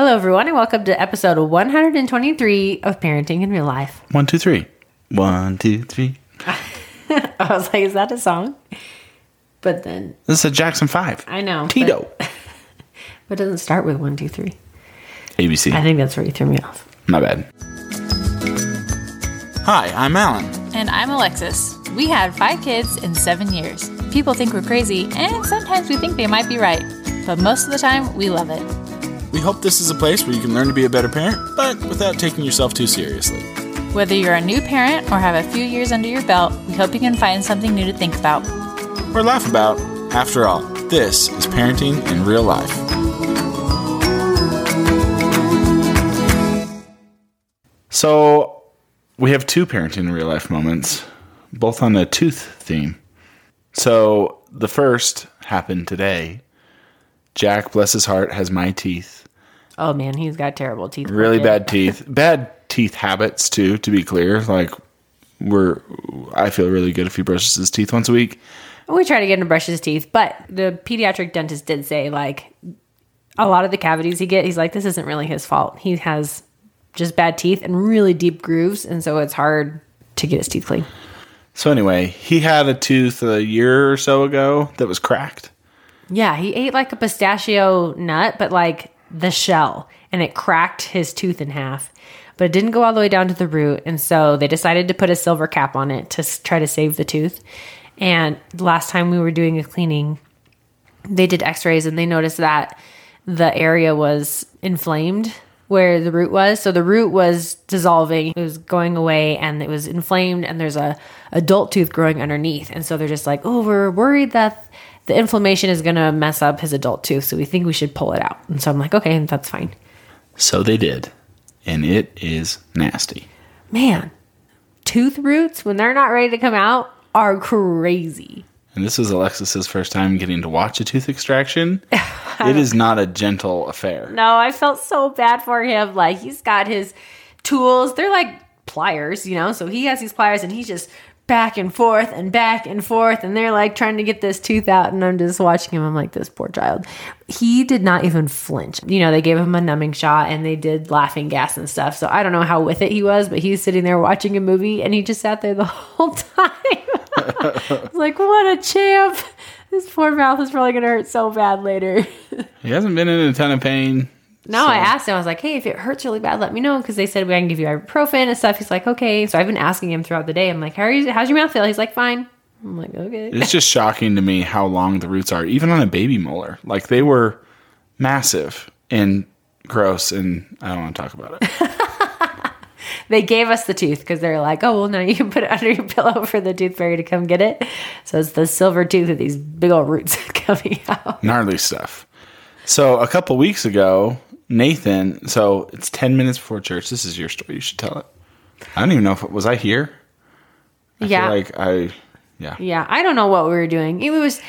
Hello, everyone, and welcome to episode 123 of Parenting in Real Life. One, two, three. One, two, three. I was like, is that a song? But then This is a Jackson 5. I know. Tito. But, but it doesn't start with one, two, three. ABC. I think that's where you threw me off. My bad. Hi, I'm Alan. And I'm Alexis. We had five kids in seven years. People think we're crazy, and sometimes we think they might be right. But most of the time, we love it. We hope this is a place where you can learn to be a better parent, but without taking yourself too seriously. Whether you're a new parent or have a few years under your belt, we hope you can find something new to think about. Or laugh about. After all, this is parenting in real life. So, we have two parenting in real life moments, both on a tooth theme. So, the first happened today. Jack, bless his heart, has my teeth. Oh, man, he's got terrible teeth. Really bad teeth. Bad teeth habits, too, to be clear. Like, we're, I feel really good if he brushes his teeth once a week. We try to get him to brush his teeth, but the pediatric dentist did say, like, a lot of the cavities he get, he's like, this isn't really his fault. He has just bad teeth and really deep grooves, and so it's hard to get his teeth clean. So, anyway, he had a tooth a year or so ago that was cracked. Yeah, he ate like a pistachio nut, but like the shell, and it cracked his tooth in half. But it didn't go all the way down to the root, and so they decided to put a silver cap on it to try to save the tooth. And last time we were doing a cleaning, they did x-rays and they noticed that the area was inflamed where the root was so the root was dissolving it was going away and it was inflamed and there's a adult tooth growing underneath and so they're just like oh we're worried that the inflammation is going to mess up his adult tooth so we think we should pull it out and so i'm like okay that's fine So they did. And it is nasty. man tooth roots when they're not ready to come out are crazy And this was Alexis's first time getting to watch a tooth extraction. it is not a gentle affair. No, I felt so bad for him. Like he's got his tools. They're like pliers, you know. So he has these pliers and he's just back and forth and back and forth and they're like trying to get this tooth out and I'm just watching him. I'm like this poor child. He did not even flinch. You know, they gave him a numbing shot and they did laughing gas and stuff. So I don't know how with it he was, but he's sitting there watching a movie and he just sat there the whole time. Like, what a champ. This poor mouth is probably going to hurt so bad later. He hasn't been in a ton of pain. No, I asked him. I was like, "Hey, if it hurts really bad, let me know." Because they said we can give you ibuprofen and stuff. He's like, "Okay." So I've been asking him throughout the day. I'm like, "How are you? How's your mouth feel?" He's like, "Fine." I'm like, "Okay." It's just shocking to me how long the roots are, even on a baby molar. Like they were massive and gross, and I don't want to talk about it. They gave us the tooth because they're like, "Oh, well, now you can put it under your pillow for the tooth fairy to come get it." So it's the silver tooth with these big old roots coming out. Gnarly stuff. So a couple weeks ago, Nathan. So it's ten minutes before church. This is your story. You should tell it. I don't even know if it was I here. I yeah, feel like I. Yeah. Yeah, I don't know what we were doing. It was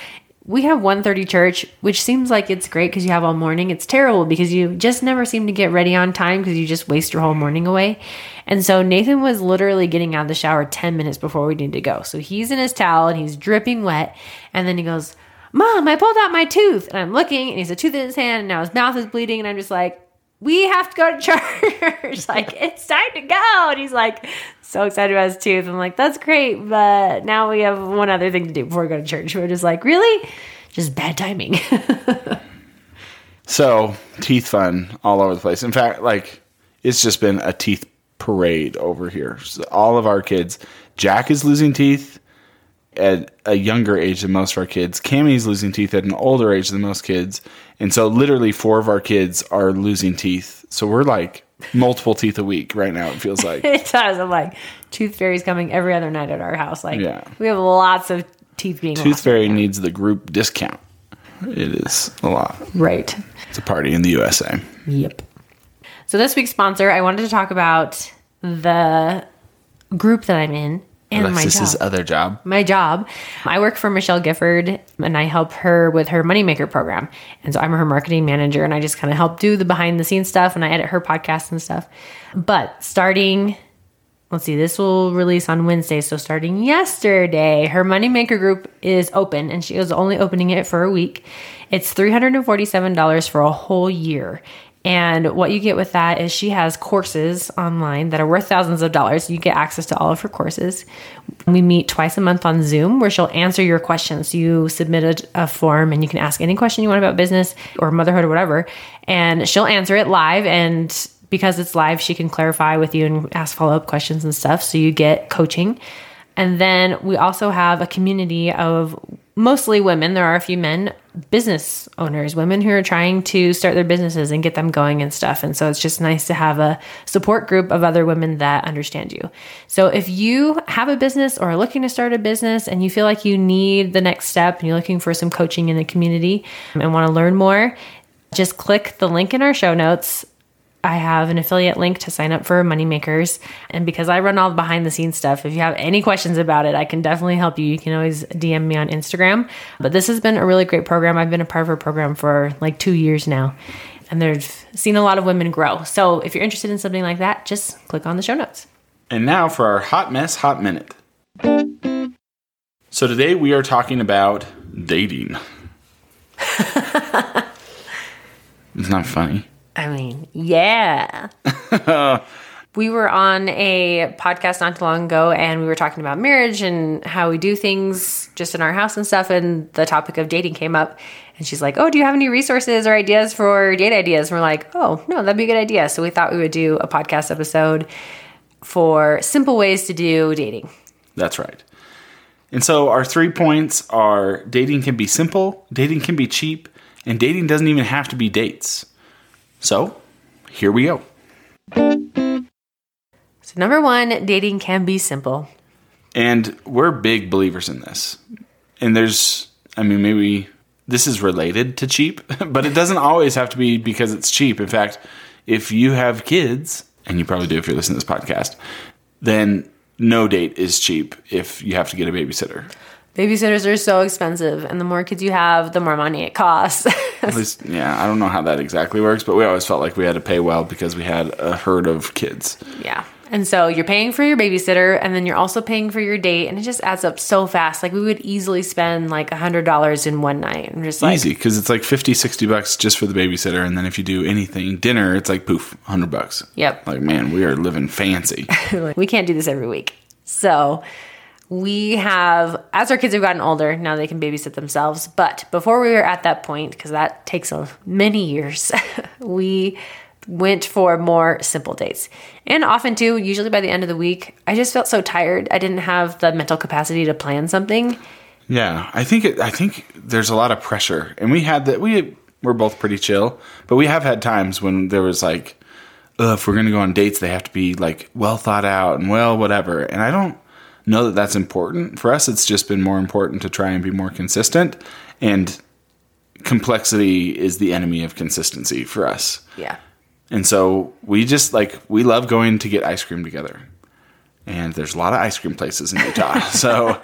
we have 1:30 church, which seems like it's great because you have all morning. It's terrible because you just never seem to get ready on time because you just waste your whole morning away. And so Nathan was literally getting out of the shower 10 minutes before we needed to go. So he's in his towel and he's dripping wet, and then he goes, "Mom, I pulled out my tooth." And I'm looking, and he's a tooth in his hand, and now his mouth is bleeding, and I'm just like. We have to go to church. like, it's time to go. And he's like, so excited about his tooth. I'm like, that's great, but now we have one other thing to do before we go to church. We're just like, really? Just bad timing. So teeth fun all over the place. In fact, like it's just been a teeth parade over here. So all of our kids, Jack is losing teeth at a younger age than most of our kids. Cammy's losing teeth at an older age than most kids, and so literally four of our kids are losing teeth. So we're like multiple teeth a week right now. It feels like. it does. I'm like, tooth fairy's coming every other night at our house. Like, Yeah. we have lots of teeth being Tooth Fairy right needs the group discount. It is a lot. Right. It's a party in the USA. Yep. So this week's sponsor, I wanted to talk about the group that I'm in and Alexis's my job. other job. my job. I work for Michelle Gifford and I help her with her Money Maker program. And so I'm her marketing manager and I just kind of help do the behind the scenes stuff and I edit her podcast and stuff. But starting, let's see, this will release on Wednesday. So starting yesterday, her Money Maker group is open and she is only opening it for a week. It's $347 for a whole year. And what you get with that is she has courses online that are worth thousands of dollars. You get access to all of her courses. We meet twice a month on Zoom where she'll answer your questions. You submit a, a form and you can ask any question you want about business or motherhood or whatever, and she'll answer it live. And because it's live, she can clarify with you and ask follow up questions and stuff. So you get coaching. And then we also have a community of mostly women. There are a few men, business owners, women who are trying to start their businesses and get them going and stuff. And so it's just nice to have a support group of other women that understand you. So if you have a business or are looking to start a business and you feel like you need the next step and you're looking for some coaching in the community and want to learn more, just click the link in our show notes I have an affiliate link to sign up for Money Makers. And because I run all the behind the scenes stuff, if you have any questions about it, I can definitely help you. You can always DM me on Instagram. But this has been a really great program. I've been a part of a program for like two years now, and they've seen a lot of women grow. So if you're interested in something like that, just click on the show notes. And now for our hot mess, hot minute. So today we are talking about dating. it's not funny. I mean, yeah. we were on a podcast not too long ago and we were talking about marriage and how we do things just in our house and stuff. And the topic of dating came up. And she's like, Oh, do you have any resources or ideas for date ideas? And we're like, Oh, no, that'd be a good idea. So we thought we would do a podcast episode for simple ways to do dating. That's right. And so our three points are dating can be simple, dating can be cheap, and dating doesn't even have to be dates. So, here we go. So, number one, dating can be simple. And we're big believers in this. And there's, I mean, maybe this is related to cheap, but it doesn't always have to be because it's cheap. In fact, if you have kids, and you probably do if you're listening to this podcast, then no date is cheap if you have to get a babysitter. Babysitters are so expensive, and the more kids you have, the more money it costs. At least, yeah, I don't know how that exactly works, but we always felt like we had to pay well because we had a herd of kids. yeah. And so you're paying for your babysitter, and then you're also paying for your date, and it just adds up so fast. Like we would easily spend like a hundred dollars in one night, and just like Easy because it's like 50, 60 bucks just for the babysitter. And then if you do anything, dinner, it's like poof, 100 bucks. Yep. Like, man, we are living fancy. we can't do this every week. So we have, as our kids have gotten older, now they can babysit themselves. But before we were at that point, because that takes a, many years, we went for more simple dates. And often, too, usually by the end of the week, I just felt so tired. I didn't have the mental capacity to plan something. Yeah, I think it, I think there's a lot of pressure, and we had that. We we're both pretty chill, but we have had times when there was like, if we're gonna go on dates, they have to be like well thought out and well whatever. And I don't know that that's important for us. It's just been more important to try and be more consistent, and complexity is the enemy of consistency for us. Yeah. And so we just like we love going to get ice cream together. And there's a lot of ice cream places in Utah. so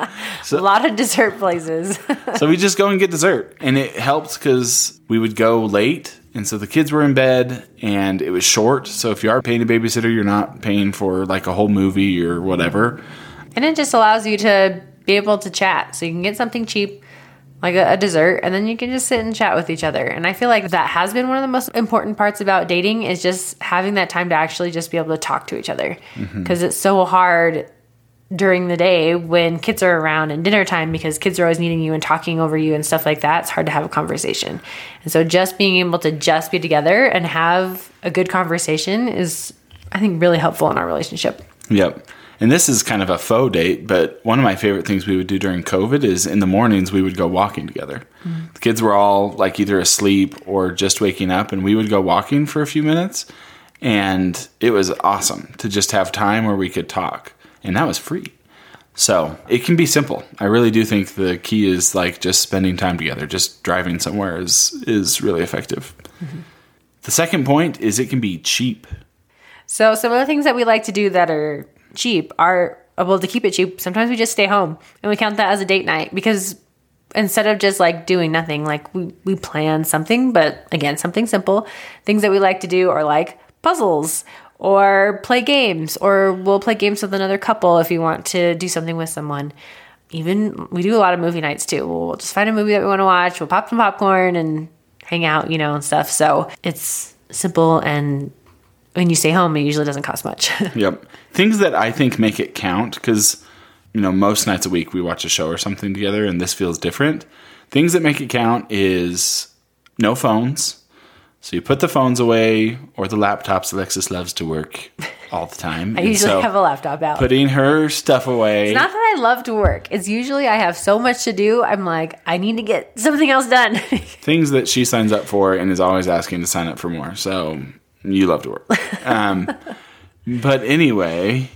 A lot of dessert places. so we just go and get dessert. And it helped because we would go late. And so the kids were in bed and it was short. So if you are paying a babysitter, you're not paying for like a whole movie or whatever. And it just allows you to be able to chat. So you can get something cheap, like a, a, dessert, and then you can just sit and chat with each other. And I feel like that has been one of the most important parts about dating is just having that time to actually just be able to talk to each other. Mm-hmm. Because it's so hard during the day when kids are around and dinner time because kids are always needing you and talking over you and stuff like that. It's hard to have a conversation. And so just being able to just be together and have a good conversation is, I think, really helpful in our relationship. Yep. And this is kind of a faux date, but one of my favorite things we would do during COVID is in the mornings we would go walking together. Mm-hmm. The kids were all like either asleep or just waking up, and we would go walking for a few minutes. And it was awesome to just have time where we could talk, and that was free. So it can be simple. I really do think the key is like just spending time together. Just driving somewhere is is really effective. Mm-hmm. The second point is it can be cheap. So some of the things that we like to do that are cheap are well to keep it cheap. Sometimes we just stay home and we count that as a date night because instead of just like doing nothing like we, we plan something but again something simple things that we like to do are like puzzles or play games or we'll play games with another couple if you want to do something with someone. Even we do a lot of movie nights too. We'll just find a movie that we want to watch. We'll pop some popcorn and hang out you know and stuff. So it's simple and when you stay home, it usually doesn't cost much. Yep. Things that I think make it count because, you know, most nights a week we watch a show or something together and this feels different. Things that make it count is no phones. So you put the phones away or the laptops. Alexis loves to work all the time. I And usually so have a laptop out. putting her stuff away. It's not that I love to work. It's usually I have so much to do. I'm like, I need to get something else done. things that she signs up for and is always asking to sign up for more. So you love to work. Um, but anyway,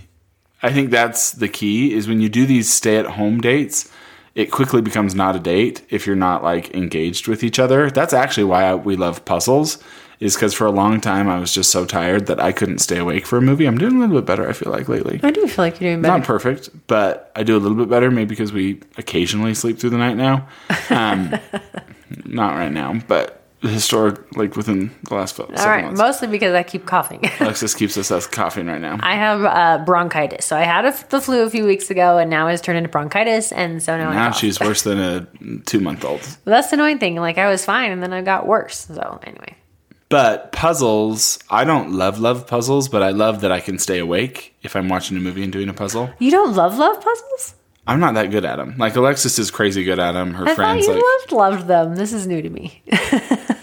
I think that's the key is when you do these stay at home dates, it quickly becomes not a date if you're not like engaged with each other. That's actually why I, we love puzzles. Is because for a long time I was just so tired that I couldn't stay awake for a movie. I'm doing a little bit better, I feel like, lately. I do feel like you're doing better. Not perfect, but I do a little bit better, maybe because we occasionally sleep through the night now. Um, not right now, but historic, like within the last seven All right, months. mostly because I keep coughing. Alexis keeps us, us coughing right now. I have uh, bronchitis. So I had a, the flu a few weeks ago, and now it's turned into bronchitis, and so now, now she's worse than a two month old. But that's the annoying thing. Like I was fine, and then I got worse. So anyway, But puzzles, I don't love love puzzles, but I love that I can stay awake if I'm watching a movie and doing a puzzle. you don't love love puzzles? I'm not that good at them. Like Alexis is crazy good at them. Her I thought friends you like loved loved them. This is new to me.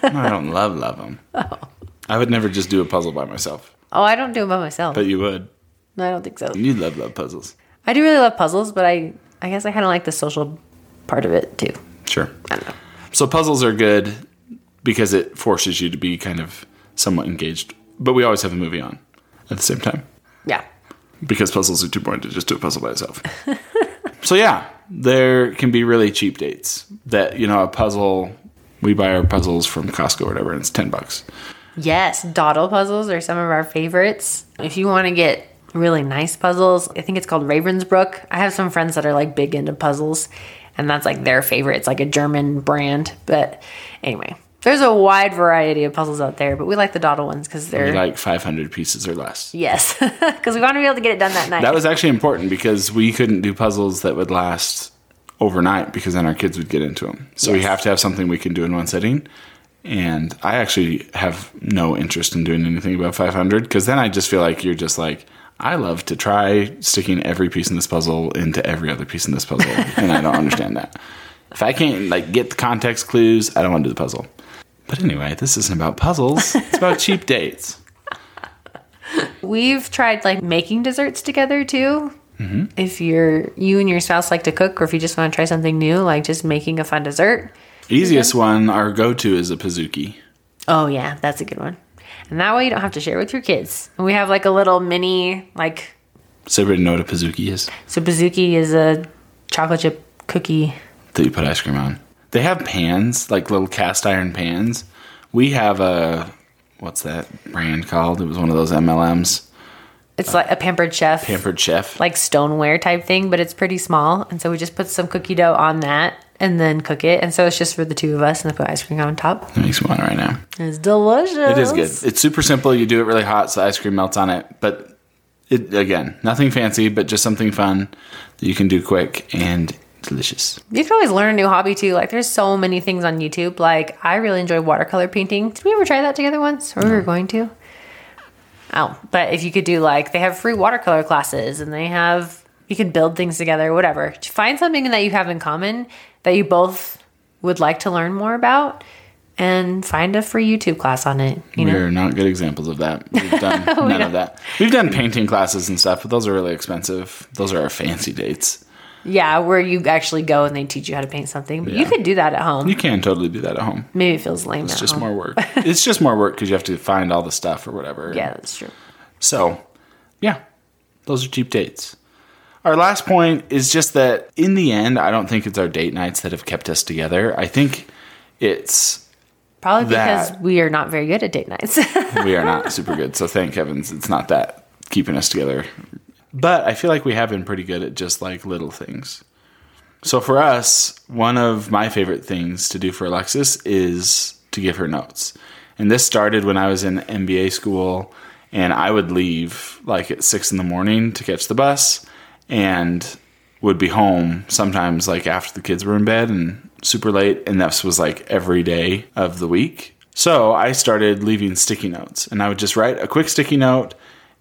no, I don't love love them. I would never just do a puzzle by myself, Oh, I don't do them by myself. but you would. no, I don't think so. You love love puzzles. I do really love puzzles, but I I guess I kind of like the social part of it too. Sure. I don't know. So puzzles are good because it forces you to be kind of somewhat engaged. But we always have a movie on at the same time Yeah. because puzzles are too boring to just do a puzzle by itself. so yeah, there can be really cheap dates that you know a puzzle. We buy our puzzles from Costco or whatever, and it's ten bucks. Yes, Dowdle puzzles are some of our favorites. If you want to get really nice puzzles, I think it's called Ravensbrook. I have some friends that are like big into puzzles, and that's like their favorite. It's like a German brand. But anyway, there's a wide variety of puzzles out there, but we like the Dowdle ones because they're. We like five hundred pieces or less. yes, because we want to be able to get it done that night. That was actually important because we couldn't do puzzles that would last overnight because then our kids would get into them. So we have to have something we can do in one sitting. And I actually have no interest in doing anything about 500 because then I just feel like you're just like, I love to try sticking every piece in this puzzle into every other piece in this puzzle. and I don't understand that. If I can't like get the context clues, I don't want to do the puzzle. But anyway, this isn't about puzzles. It's about cheap dates. We've tried like making desserts together too. Mm-hmm. If you're you and your spouse like to cook, or if you just want to try something new, like just making a fun dessert. Easiest one, our go-to is a Pizookie. Oh yeah, that's a good one. And that way you don't have to share with your kids. And we have like a little mini like Does everybody know what a Pizookie is? so Pizookie is a chocolate chip cookie. that you put ice cream on. They have pans, like little cast iron pans. We have a what's that brand called? It was one of those MLMs, It's like a pampered chef, Pampered Chef. like stoneware type thing, but it's pretty small. And so we just put some cookie dough on that and then cook it. And so it's just for the two of us and then put ice cream on top. That makes me want right now. It's delicious. It is good. It's super simple. You do it really hot, so the ice cream melts on it. But it again, nothing fancy, but just something fun that you can do quick and delicious. You can always learn a new hobby too. Like there's so many things on YouTube. Like I really enjoy watercolor painting. Did we ever try that together once? Or we were going to? Oh, but if you could do like they have free watercolor classes and they have you can build things together, whatever. Find something that you have in common that you both would like to learn more about and find a free YouTube class on it. You know? We're not good examples of that. We've done oh, none of that. We've done painting classes and stuff, but those are really expensive. Those are our fancy dates. Yeah, where you actually go and they teach you how to paint something. But you could do that at home. You can totally do that at home. Maybe it feels lame It's just home. more work. it's just more work because you have to find all the stuff or whatever. Yeah, that's true. So, yeah, those are cheap dates. Our last point is just that in the end, I don't think it's our date nights that have kept us together. I think it's Probably because we are not very good at date nights. we are not super good. So thank heavens it's not that keeping us together. But I feel like we have been pretty good at just like little things. So for us, one of my favorite things to do for Alexis is to give her notes. And this started when I was in MBA school and I would leave like at six in the morning to catch the bus and would be home sometimes like after the kids were in bed and super late. And this was like every day of the week So I started leaving sticky notes, and I would just write a quick sticky note,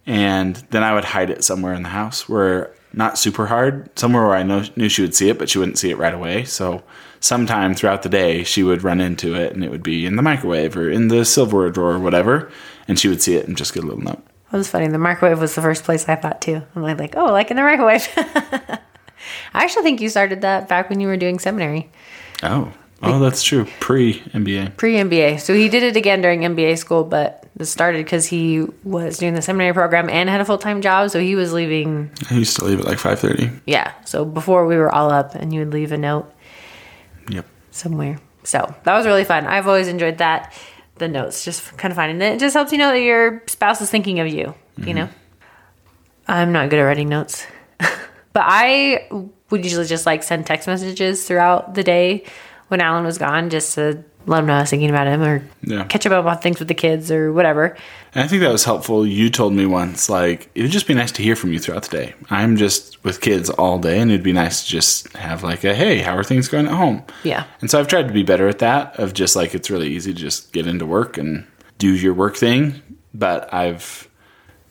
and then I would hide it somewhere in the house where not super hard, somewhere where I know, knew she would see it, but she wouldn't see it right away. So sometime throughout the day, she would run into it, and it would be in the microwave or in the silverware drawer or whatever, and she would see it and just get a little note. That was funny. The microwave was the first place I thought too. I'm like, like oh, like in the microwave. I actually think you started that back when you were doing seminary, Oh, oh, that's true. Pre MBA. pre MBA. So he did it again during MBA school, but it started because he was doing the seminary program and had a full time job. So he was leaving. I used to leave at like five thirty. Yeah. So before we were all up, and you would leave a note Yep. somewhere. So that was really fun. I've always enjoyed that. The notes, just kind of finding it. It just helps you know that your spouse is thinking of you, you mm-hmm. know? I'm not good at writing notes. but I would usually just like send text messages throughout the day when Alan was gone just to let know I was thinking about him or Yeah. catch up on things with the kids or whatever. And I think that was helpful. You told me once, like, it would just be nice to hear from you throughout the day. I'm just with kids all day, and it'd be nice to just have, like, a hey, how are things going at home? Yeah. And so I've tried to be better at that, of just like, it's really easy to just get into work and do your work thing. But I've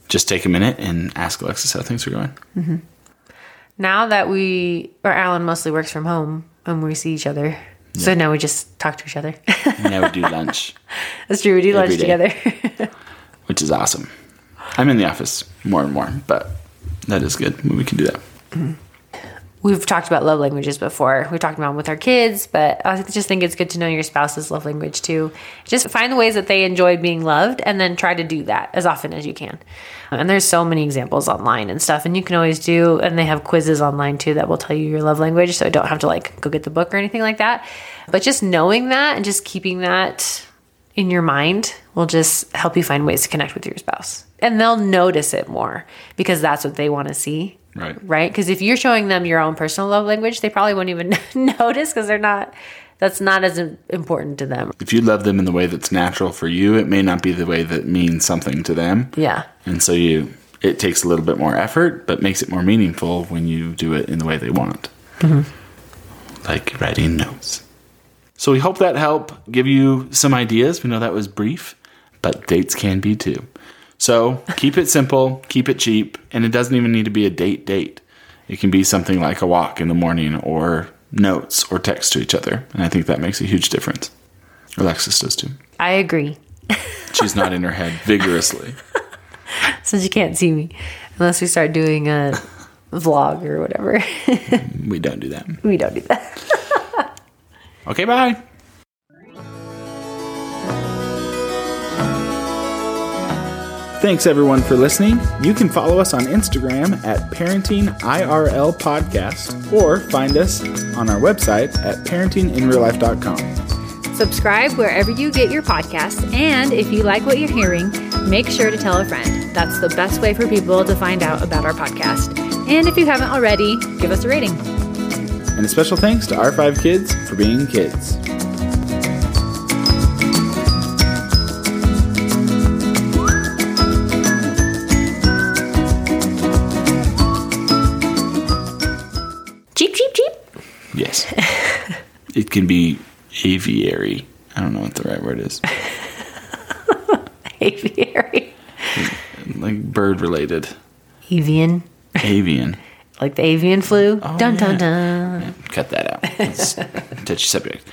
just take a minute and ask Alexis how things are going. Mm-hmm. Now that we, or Alan mostly works from home and we see each other. So now we just talk to each other. Now we do lunch, That's true. We do lunch day. together. which is awesome. I'm in the office more and more, but that is good when we can do that. Mm. We've talked about love languages before. We've talked about them with our kids, but I just think it's good to know your spouse's love language too. Just find the ways that they enjoy being loved and then try to do that as often as you can. And there's so many examples online and stuff, and you can always do, and they have quizzes online too that will tell you your love language, so you don't have to like go get the book or anything like that. But just knowing that and just keeping that in your mind will just help you find ways to connect with your spouse. And they'll notice it more because that's what they want to see Right. right? Because if you're showing them your own personal love language, they probably won't even notice because they're not. That's not as important to them. If you love them in the way that's natural for you, it may not be the way that means something to them. Yeah, And so you it takes a little bit more effort, but makes it more meaningful when you do it in the way they want. Mm-hmm. Like writing notes. So we hope that helped give you some ideas. We know that was brief, but dates can be too. So keep it simple, keep it cheap, and it doesn't even need to be a date date. It can be something like a walk in the morning or notes or text to each other. And I think that makes a huge difference. Alexis does too. I agree. She's nodding her head vigorously. Since you can't see me, unless we start doing a vlog or whatever, We don't do that. we don't do that. Okay, bye. Thanks everyone for listening. You can follow us on Instagram at Parenting IRL Podcast or find us on our website at parentinginreallife.com. Subscribe wherever you get your podcasts, and if you like what you're hearing, make sure to tell a friend. That's the best way for people to find out about our podcast. And if you haven't already, give us a rating. And a special thanks to our five kids for being kids. It can be aviary. I don't know what the right word is. Aviary. Like bird related. Avian. Avian. Like the avian flu. Oh, dun, dun, yeah. dun. Cut that out. Touchy subject.